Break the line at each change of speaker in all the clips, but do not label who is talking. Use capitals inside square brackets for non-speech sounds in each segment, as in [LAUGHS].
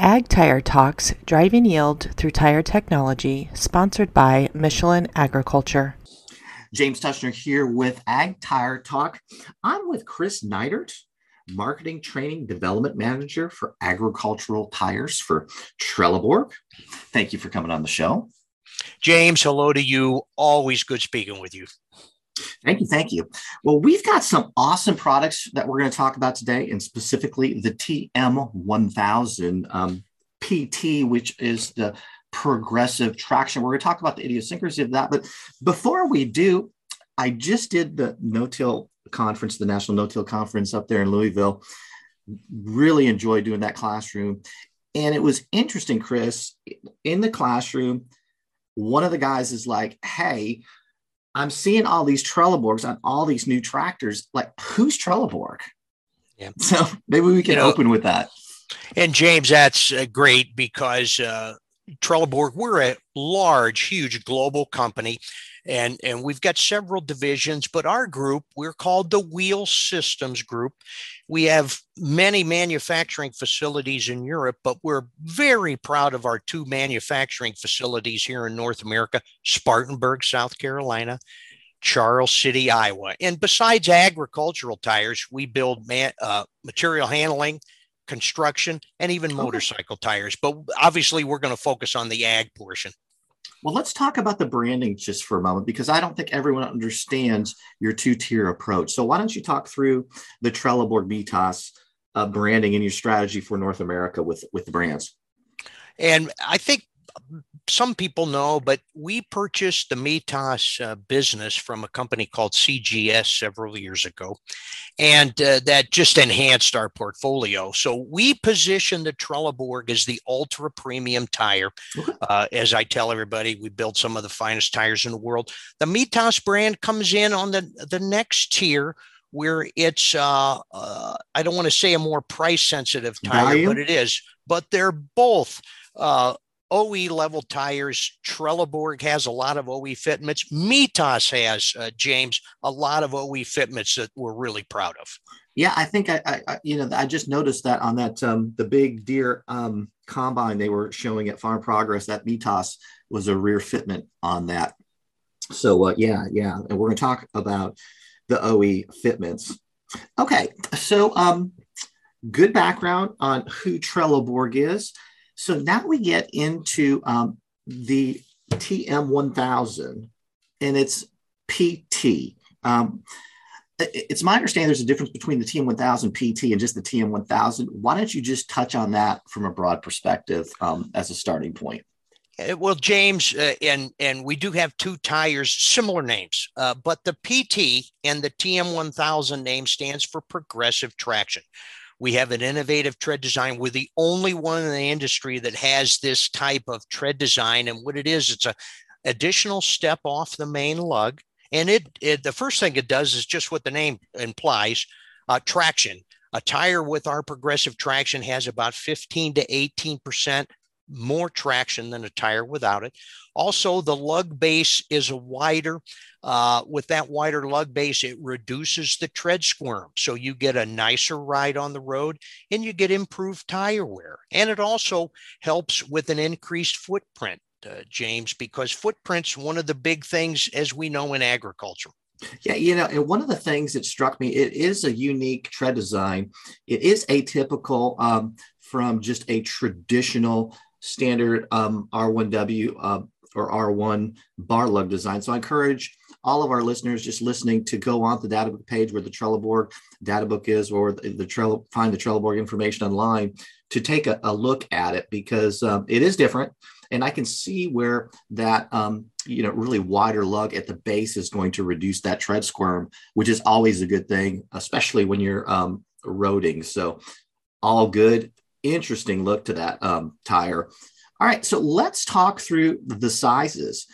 Ag Tire Talks Driving Yield Through Tire Technology, sponsored by Michelin Agriculture.
James Tushner here with Ag Tire Talk. I'm with Chris Neidert, Marketing Training Development Manager for Agricultural Tires for Trelleborg. Thank you for coming on the show.
James, hello to you. Always good speaking with you.
Thank you. Thank you. Well, we've got some awesome products that we're going to talk about today, and specifically the TM1000 um, PT, which is the progressive traction. We're going to talk about the idiosyncrasy of that. But before we do, I just did the no till conference, the National No Till Conference up there in Louisville. Really enjoyed doing that classroom. And it was interesting, Chris, in the classroom, one of the guys is like, Hey, I'm seeing all these Trelleborgs on all these new tractors. Like, who's Trelleborg? Yeah. [LAUGHS] So maybe we can you know, open with that.
And James, that's uh, great because uh, Trelleborg, we're a large, huge global company, and and we've got several divisions. But our group, we're called the Wheel Systems Group. We have many manufacturing facilities in Europe, but we're very proud of our two manufacturing facilities here in North America: Spartanburg, South Carolina. Charles City, Iowa. And besides agricultural tires, we build man, uh, material handling, construction, and even motorcycle tires. But obviously, we're going to focus on the ag portion.
Well, let's talk about the branding just for a moment because I don't think everyone understands your two tier approach. So, why don't you talk through the Trelleborg Mitas uh, branding and your strategy for North America with, with the brands?
And I think some people know, but we purchased the Mitas uh, business from a company called CGS several years ago, and uh, that just enhanced our portfolio. So we position the Trelleborg as the ultra premium tire. Uh, as I tell everybody, we build some of the finest tires in the world. The Mitas brand comes in on the the next tier where it's uh, uh, I don't want to say a more price sensitive tire, but it is. But they're both uh, OE level tires. Trelleborg has a lot of OE fitments. Mitas has, uh, James, a lot of OE fitments that we're really proud of.
Yeah, I think I, I you know, I just noticed that on that um, the big Deere um, combine they were showing at Farm Progress that Mitas was a rear fitment on that. So uh, yeah, yeah, and we're going to talk about the OE fitments. Okay, so um, good background on who Trelleborg is. So now we get into um, the TM1000 and it's PT. Um, it's my understanding there's a difference between the TM1000 PT and just the TM1000. Why don't you just touch on that from a broad perspective um, as a starting point?
Uh, well, James, uh, and and we do have two tires, similar names, uh, but the PT and the TM1000 name stands for Progressive Traction. We have an innovative tread design. We're the only one in the industry that has this type of tread design. And what it is, it's a additional step off the main lug. And it, it the first thing it does is just what the name implies, uh, traction. A tire with our progressive traction has about 15 to 18 percent more traction than a tire without it. Also, the lug base is a wider. Uh, with that wider lug base, it reduces the tread squirm. So you get a nicer ride on the road and you get improved tire wear. And it also helps with an increased footprint, uh, James, because footprint's one of the big things, as we know, in agriculture.
Yeah, you know, and one of the things that struck me, it is a unique tread design. It is atypical um, from just a traditional standard um, R1W uh, or R1 bar lug design. So I encourage all of our listeners just listening to go on the data book page where the Trelleborg data book is, or the, the Trello, find the Trelleborg information online to take a, a look at it because um, it is different. And I can see where that, um, you know, really wider lug at the base is going to reduce that tread squirm, which is always a good thing, especially when you're um, roading. So all good interesting look to that um, tire. All right, so let's talk through the sizes.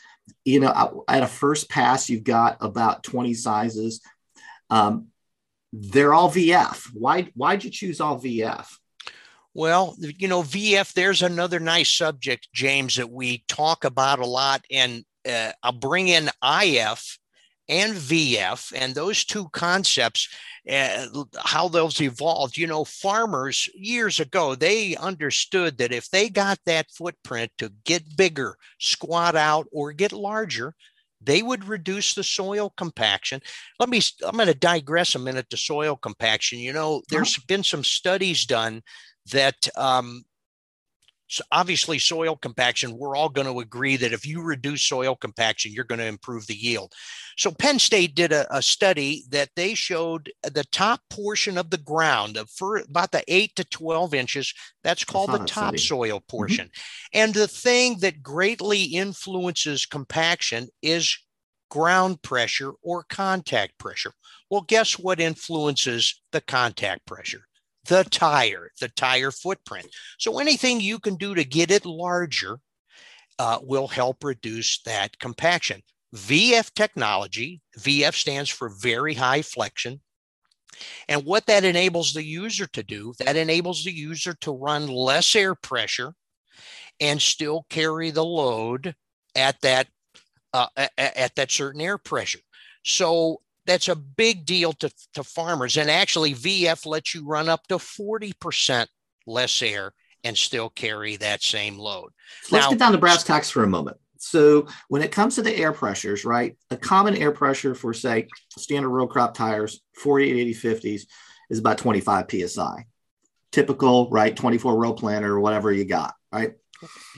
You know, at a first pass, you've got about 20 sizes. Um, they're all VF. Why why'd you choose all VF?
Well, you know, VF, there's another nice subject, James, that we talk about a lot. And uh, I'll bring in IF and VF, and those two concepts, uh, how those evolved. You know, farmers years ago, they understood that if they got that footprint to get bigger, squat out, or get larger, they would reduce the soil compaction. Let me, I'm going to digress a minute to soil compaction. You know, there's been some studies done that um, so obviously soil compaction we're all going to agree that if you reduce soil compaction you're going to improve the yield so penn state did a, a study that they showed the top portion of the ground for about the 8 to 12 inches that's called the topsoil mm-hmm. portion mm-hmm. and the thing that greatly influences compaction is ground pressure or contact pressure well guess what influences the contact pressure the tire, the tire footprint. So anything you can do to get it larger uh, will help reduce that compaction. VF technology, VF stands for very high flexion. And what that enables the user to do, that enables the user to run less air pressure and still carry the load at that uh, at that certain air pressure. So that's a big deal to, to farmers. And actually, VF lets you run up to 40% less air and still carry that same load.
Let's get down to brass tacks for a moment. So when it comes to the air pressures, right, a common air pressure for say standard row crop tires, 48, 80, 50s is about 25 PSI. Typical, right, 24 row planter or whatever you got, right?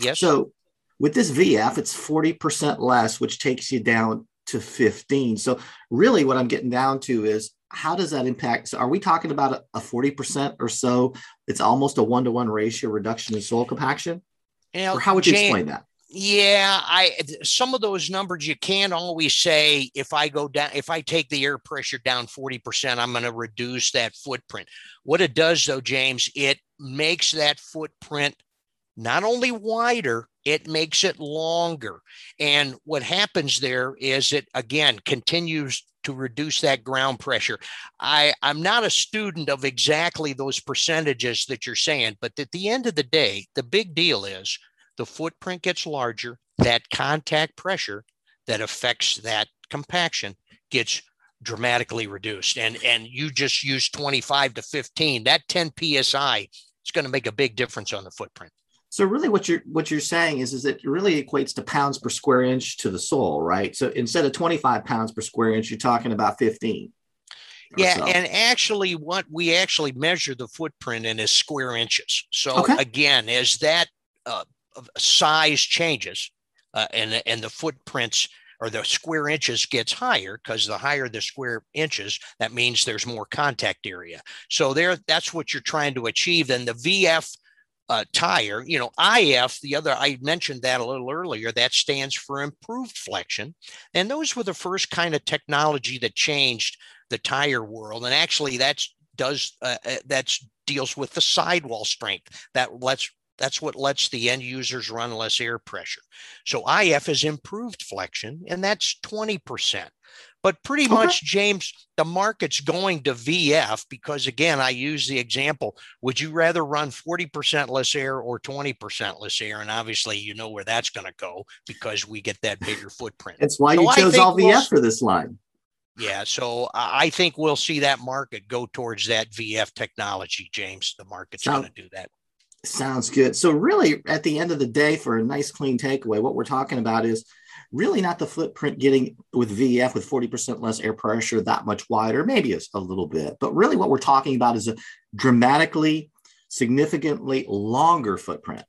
Yes.
So with this VF, it's 40% less, which takes you down to 15. So really what I'm getting down to is how does that impact? So are we talking about a, 40% or so? It's almost a one-to-one ratio reduction in soil compaction? You know, or how would you explain that?
Yeah, I some of those numbers you can't always say if I go down if I take the air pressure down 40%, I'm going to reduce that footprint. What it does though, James, it makes that footprint not only wider, it makes it longer. And what happens there is it again continues to reduce that ground pressure. I, I'm not a student of exactly those percentages that you're saying, but at the end of the day, the big deal is the footprint gets larger, that contact pressure that affects that compaction gets dramatically reduced. And, and you just use 25 to 15, that 10 PSI is going to make a big difference on the footprint.
So really what you're what you're saying is is it really equates to pounds per square inch to the soil, right? So instead of 25 pounds per square inch, you're talking about 15.
Yeah, so. and actually what we actually measure the footprint in is square inches. So okay. again, as that uh, size changes uh, and and the footprints or the square inches gets higher because the higher the square inches, that means there's more contact area. So there, that's what you're trying to achieve. And the VF uh, tire, you know, IF, the other, I mentioned that a little earlier, that stands for improved flexion. And those were the first kind of technology that changed the tire world. And actually, that's does uh, uh that's deals with the sidewall strength that lets that's what lets the end users run less air pressure. So IF is improved flexion, and that's 20%. But pretty okay. much, James, the market's going to VF because, again, I use the example would you rather run 40% less air or 20% less air? And obviously, you know where that's going to go because we get that bigger footprint.
That's why so you chose all VF we'll, for this line.
Yeah. So I think we'll see that market go towards that VF technology, James. The market's going to do that.
Sounds good. So, really, at the end of the day, for a nice clean takeaway, what we're talking about is really not the footprint getting with VF with 40% less air pressure that much wider, maybe it's a little bit, but really what we're talking about is a dramatically, significantly longer footprint.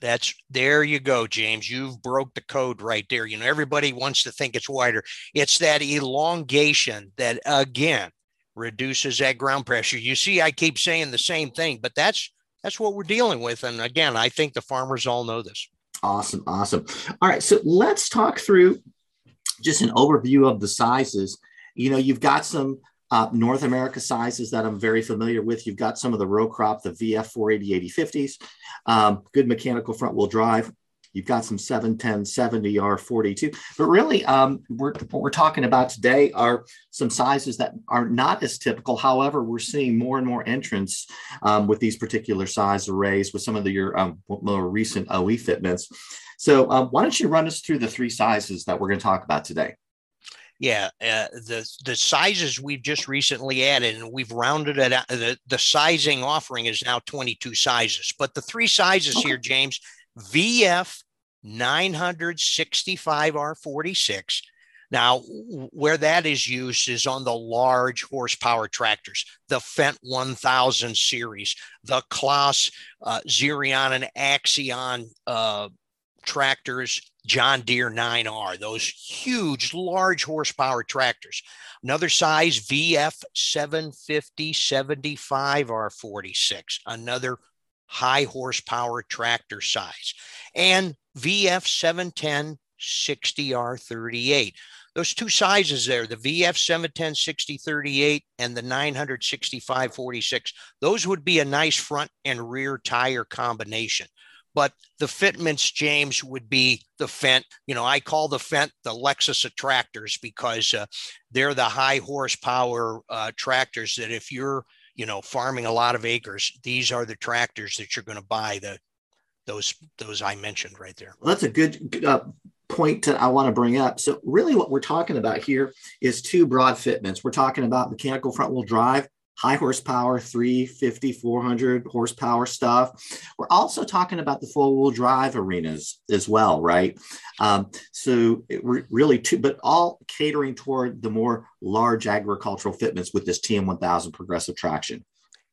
That's there you go, James. You've broke the code right there. You know, everybody wants to think it's wider. It's that elongation that again reduces that ground pressure. You see, I keep saying the same thing, but that's that's what we're dealing with. And again, I think the farmers all know this.
Awesome. Awesome. All right. So let's talk through just an overview of the sizes. You know, you've got some uh, North America sizes that I'm very familiar with. You've got some of the row crop, the VF 480 8050s, um, good mechanical front wheel drive. You've got some 710, 70 R42. But really, um, we're, what we're talking about today are some sizes that are not as typical. However, we're seeing more and more entrants um, with these particular size arrays with some of the, your um, more recent OE fitments. So um, why don't you run us through the three sizes that we're going to talk about today?
Yeah, uh, the the sizes we've just recently added, and we've rounded it out. The, the sizing offering is now 22 sizes, but the three sizes okay. here, James, VF 965 R46. Now, where that is used is on the large horsepower tractors, the Fendt 1000 series, the Claas uh, Xerion and Axion uh, tractors, John Deere 9R, those huge, large horsepower tractors. Another size, VF 750 75 R46, another high horsepower tractor size, and VF 710 60 R38. Those two sizes there, the VF 710 60 38 and the 965 46, those would be a nice front and rear tire combination but the fitments james would be the Fendt. you know i call the Fendt the lexus of tractors because uh, they're the high horsepower uh, tractors that if you're you know farming a lot of acres these are the tractors that you're going to buy the those those i mentioned right there.
Well, that's a good uh, point that i want to bring up. So really what we're talking about here is two broad fitments. We're talking about mechanical front wheel drive high horsepower 350 400 horsepower stuff. We're also talking about the four-wheel drive arenas as well right? Um, so it re- really two but all catering toward the more large agricultural fitments with this tm1000 progressive traction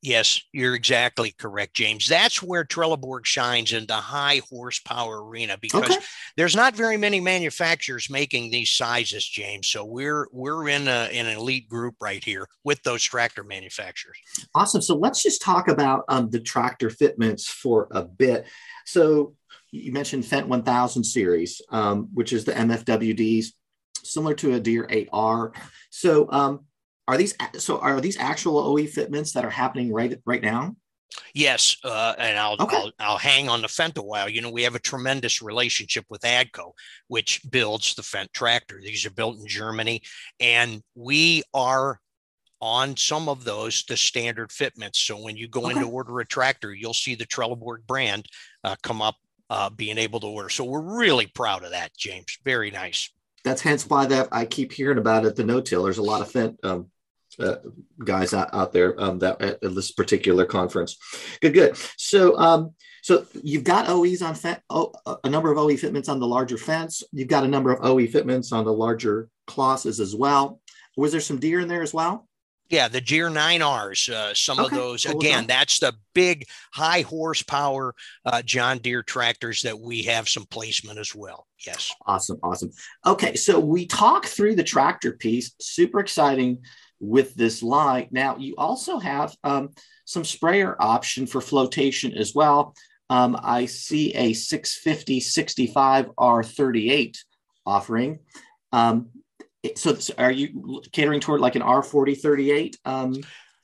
Yes, you're exactly correct, James. That's where Trelleborg shines in the high horsepower arena because okay. there's not very many manufacturers making these sizes, James. So we're we're in, a, an elite group right here with those tractor manufacturers.
Awesome. So let's just talk about um, the tractor fitments for a bit. So you mentioned Fendt 1000 series, um, which is the MFWDs, similar to a Deere 8R. So um, are these so are these actual OE fitments that are happening right right now?
Yes, uh, and I'll, okay. I'll, I'll hang on the Fendt a while. You know, we have a tremendous relationship with AGCO, which builds the Fendt tractor. These are built in Germany, and we are on some of those the standard fitments. So when you go okay. in to order a tractor, you'll see the Trelleborg brand uh, come up, uh, being able to order. So we're really proud of that, James. Very nice.
That's hence why that I keep hearing about it. The no-till. There's a lot of Fendt um, uh, guys out, out there um, that at, this particular conference. Good, good. So, um, so you've got OEs on a number of OE fitments on the larger Fendts. You've got a number of OE fitments on the larger Claases as well. Was there some Deere in there as well?
Yeah, the Deere 9Rs, uh, some okay. of those. Again, that's the big high horsepower uh, John Deere tractors that we have some placement as well. Yes.
Awesome. Awesome. Okay. So we talk through the tractor piece. Super exciting with this line. Now, you also have um, some sprayer option for flotation as well. Um, I see a 650 65 R38 offering. Um, so, are you catering toward like an R40 38 um,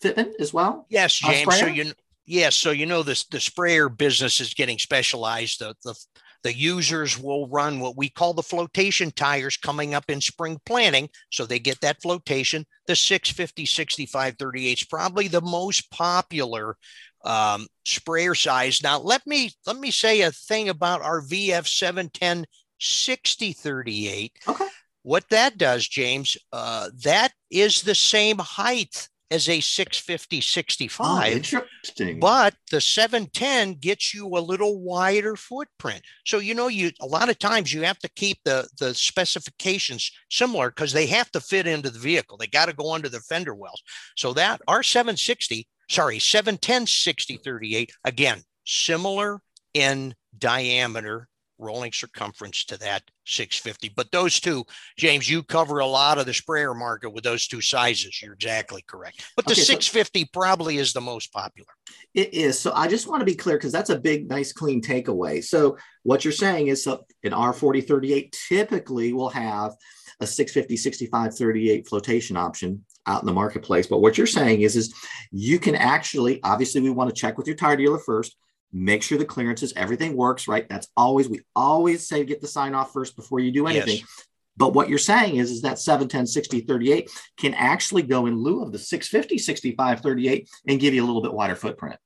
fitment as well?
Yes, uh, James. so you yes, so you know this the sprayer business is getting specialized. The the the users will run what we call the flotation tires coming up in spring planting. So they get that flotation. The 650, 65, 38 is probably the most popular um, sprayer size. Now, let me let me say a thing about our VF 710 6038. Okay. What that does, James, uh, that is the same height as a 650 65. Oh,
interesting.
But the 710 gets you a little wider footprint. So you know you a lot of times you have to keep the the specifications similar because they have to fit into the vehicle. They got to go under the fender wells. So that our 760, sorry, 710 60 38 again, similar in diameter rolling circumference to that 650. But those two, James, you cover a lot of the sprayer market with those two sizes. You're exactly correct. But the okay, 650 so probably is the most popular.
It is. So I just want to be clear because that's a big, nice, clean takeaway. So what you're saying is so an R4038 typically will have a 650, 65, 38 flotation option out in the marketplace. But what you're saying is, is you can actually, obviously, we want to check with your tire dealer first make sure the clearances everything works right that's always we always say get the sign off first before you do anything yes. but what you're saying is is that 710 60 38 can actually go in lieu of the 650 65 38 and give you a little bit wider footprint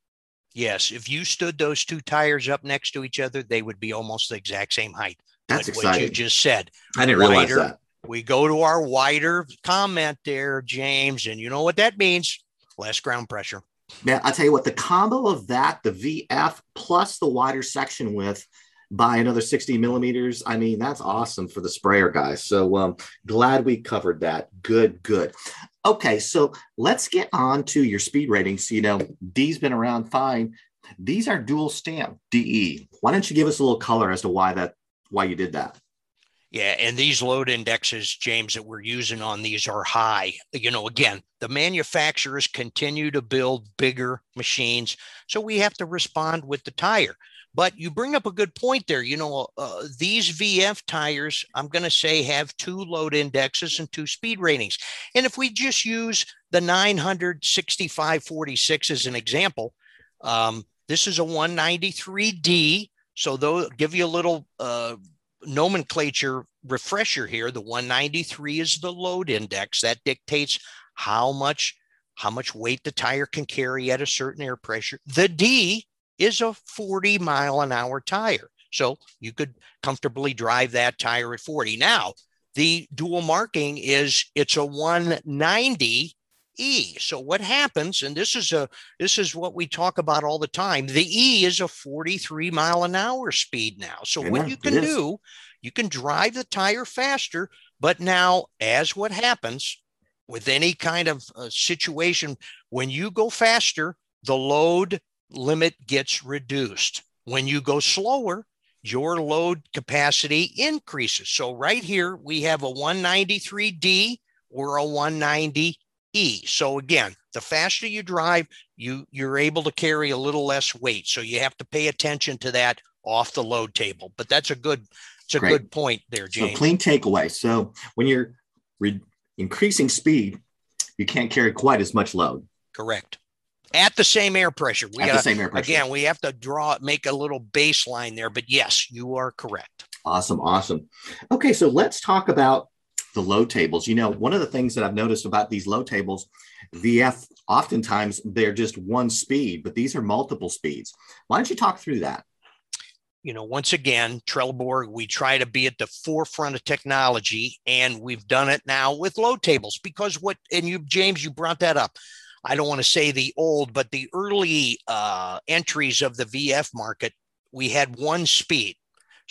yes if you stood those two tires up next to each other they would be almost the exact same height
that's like exciting.
what you just said
i didn't wider, realize that
we go to our wider comment there, James, and you know what that means? Less ground pressure.
Man, I tell you what, the combo of that, the VF plus the wider section width by another 60 millimeters. I mean, that's awesome for the sprayer guys. So um, glad we covered that. Good, good. Okay, so let's get on to your speed ratings. So, You know, D's been around fine. These are dual stamp DE. Why don't you give us a little color as to why that why you did that?
Yeah, and these load indexes, James, that we're using on these are high. You know, again, the manufacturers continue to build bigger machines, so we have to respond with the tire. But you bring up a good point there. You know, uh, these VF tires, I'm going to say, have two load indexes and two speed ratings. And if we just use the 96546 as an example, um, this is a 193D. So, they'll give you a little uh, nomenclature refresher here. The 193 is the load index that dictates how much how much weight the tire can carry at a certain air pressure. The D is a 40 mile an hour tire. So you could comfortably drive that tire at 40. Now, the dual marking is it's a 190 E. So what happens, and this is a this is what we talk about all the time. The E is a 43 mile an hour speed now. So what you can do, you can drive the tire faster, but now as what happens with any kind of uh, situation, when you go faster, the load limit gets reduced. When you go slower, your load capacity increases. So right here we have a 193D or a 190 E. So again, the faster you drive, you you're able to carry a little less weight. So you have to pay attention to that off the load table. But that's a good it's a Great. good point there, James.
So clean takeaway. So when you're re- increasing speed, you can't carry quite as much load.
Correct. At the same air pressure.
We At gotta, the same air pressure.
Again, we have to draw make a little baseline there. But yes, you are correct.
Awesome, awesome. Okay, so let's talk about the load tables. You know, one of the things that I've noticed about these load tables, VF, oftentimes they're just one speed, but these are multiple speeds. Why don't you talk through that?
You know, once again, Trelleborg, we try to be at the forefront of technology, and we've done it now with load tables because what, and you, James, you brought that up. I don't want to say the old, but the early uh, entries of the VF market, we had one speed.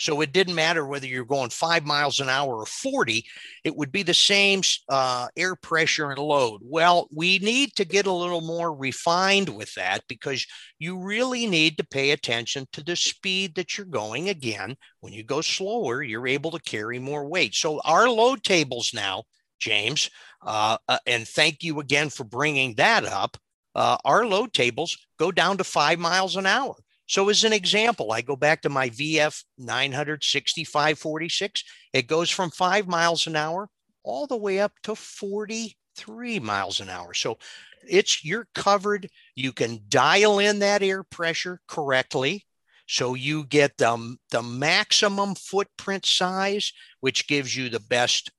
So it didn't matter whether you're going five miles an hour or 40, it would be the same uh, air pressure and load. Well, we need to get a little more refined with that because you really need to pay attention to the speed that you're going. Again, when you go slower, you're able to carry more weight. So our load tables now, James, uh, uh, and thank you again for bringing that up. Uh, our load tables go down to five miles an hour. So, as an example, I go back to my VF 96546. It goes from five miles an hour all the way up to 43 miles an hour. So, it's you're covered. You can dial in that air pressure correctly. So you get the, the maximum footprint size, which gives you the best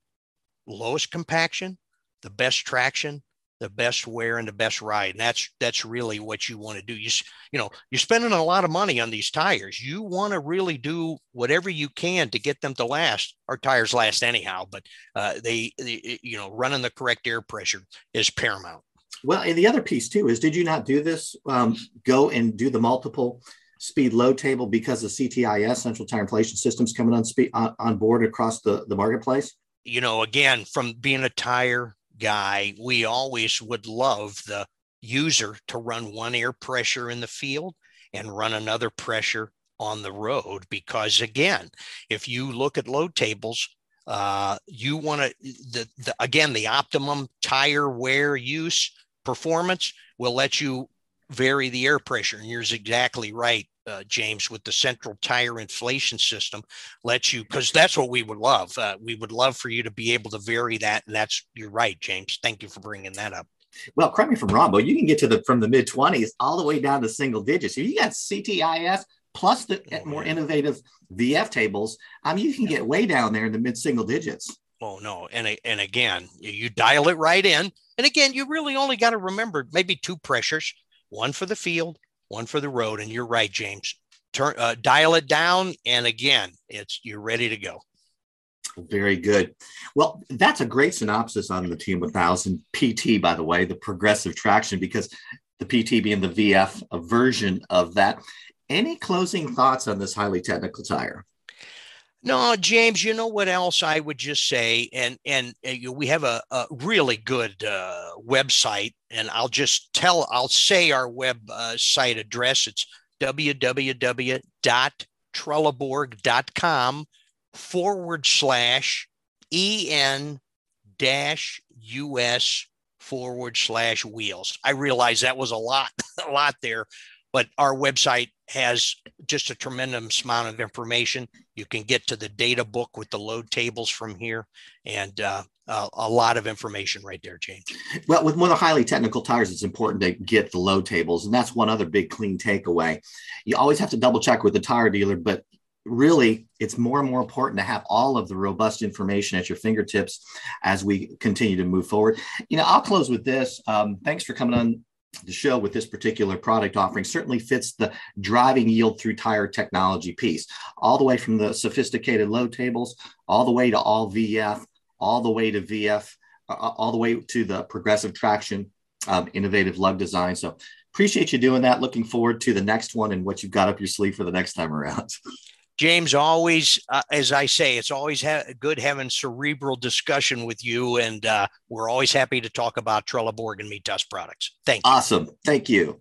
lowest compaction, the best traction, the best wear and the best ride. And that's that's really what you want to do. You you know you're spending a lot of money on these tires. You want to really do whatever you can to get them to last. Our tires last anyhow, but uh, they, they you know running the correct air pressure is paramount.
Well, and the other piece too is, did you not do this? Um, go and do the multiple speed load table because the CTIS Central Tire Inflation Systems coming on speed on, on board across the the marketplace.
You know, again, from being a tire guy, we always would love the user to run one air pressure in the field and run another pressure on the road. Because again if you look at load tables uh, you want to the, the again the optimum tire wear use performance will let you vary the air pressure. And you're exactly right uh, James, with the central tire inflation system, lets you because that's what we would love. Uh, we would love for you to be able to vary that, and that's you're right, James. Thank you for bringing that up.
Well, correct me from wrong, but you can get to the from the mid twenties all the way down to single digits. If you got CTIS plus the oh, more yeah. innovative VF tables, I mean, you can yeah. get way down there in the mid single digits.
Oh no, and and again, you dial it right in, and again, you really only got to remember maybe two pressures, one for the field, one for the road. And you're right, James. Turn, uh, dial it down, and again, it's you're ready to go.
Very good. Well, that's a great synopsis on the TM1000 PT, by the way, the progressive traction, because the PT being the VF version of that. Any closing thoughts on this highly technical tire?
No, James. You know what else I would just say, and and uh, we have a, a really good uh, website, and I'll just tell, I'll say our website uh, address. It's www.trelleborg.com forward slash en dash us forward slash wheels. I realize that was a lot, [LAUGHS] a lot there, but our website has just a tremendous amount of information. You can get to the data book with the load tables from here and uh, uh, a lot of information right there, James.
Well, with one of the highly technical tires, it's important to get the load tables. And that's one other big clean takeaway. You always have to double check with the tire dealer, but really it's more and more important to have all of the robust information at your fingertips as we continue to move forward you know i'll close with this um, thanks for coming on the show with this particular product offering certainly fits the driving yield through tire technology piece. All the way from the sophisticated load tables all the way to all vf all the way to vf all the way to the progressive traction um, innovative lug design. So appreciate you doing that. Looking forward to the next one and what you've got up your sleeve for the next time around [LAUGHS]
James, always, uh, as I say, it's always ha- good having cerebral discussion with you, and uh, we're always happy to talk about Trelleborg and Mitas products. Thank you.
Awesome. Thank you.